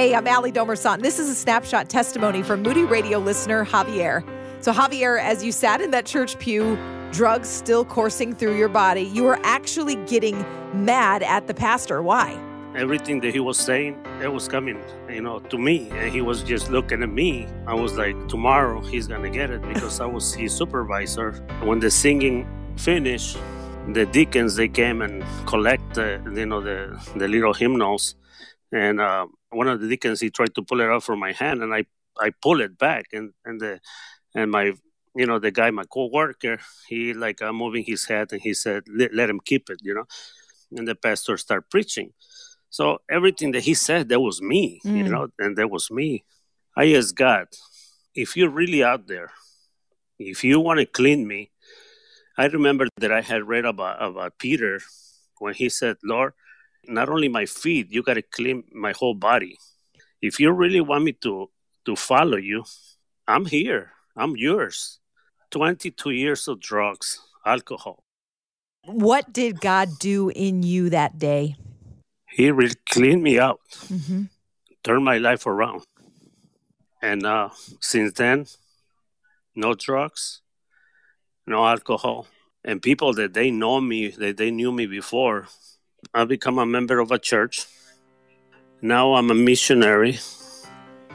Hey, I'm Ali Domerson. This is a snapshot testimony from Moody Radio listener Javier. So, Javier, as you sat in that church pew, drugs still coursing through your body, you were actually getting mad at the pastor. Why? Everything that he was saying, it was coming, you know, to me. And he was just looking at me. I was like, tomorrow he's going to get it because I was his supervisor. When the singing finished, the deacons, they came and collect, the, you know, the, the little hymnals. And uh, one of the deacons, he tried to pull it out from my hand and I, I pull it back. And, and the, and my you know the guy my co-worker he like uh, moving his head and he said let, let him keep it you know and the pastor start preaching so everything that he said that was me mm. you know and that was me i asked god if you're really out there if you want to clean me i remember that i had read about about peter when he said lord not only my feet you got to clean my whole body if you really want me to to follow you i'm here i'm yours 22 years of drugs, alcohol. What did God do in you that day? He really cleaned me out, mm-hmm. turned my life around. And uh, since then, no drugs, no alcohol. And people that they know me, that they knew me before, I become a member of a church. Now I'm a missionary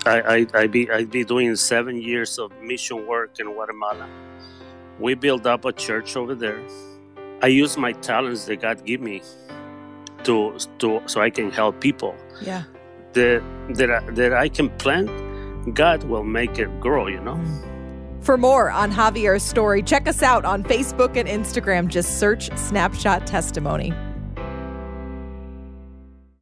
I, I, I be I be doing seven years of mission work in Guatemala. We build up a church over there. I use my talents that God give me to to so I can help people. Yeah. That that I, that I can plant, God will make it grow. You know. For more on Javier's story, check us out on Facebook and Instagram. Just search Snapshot Testimony.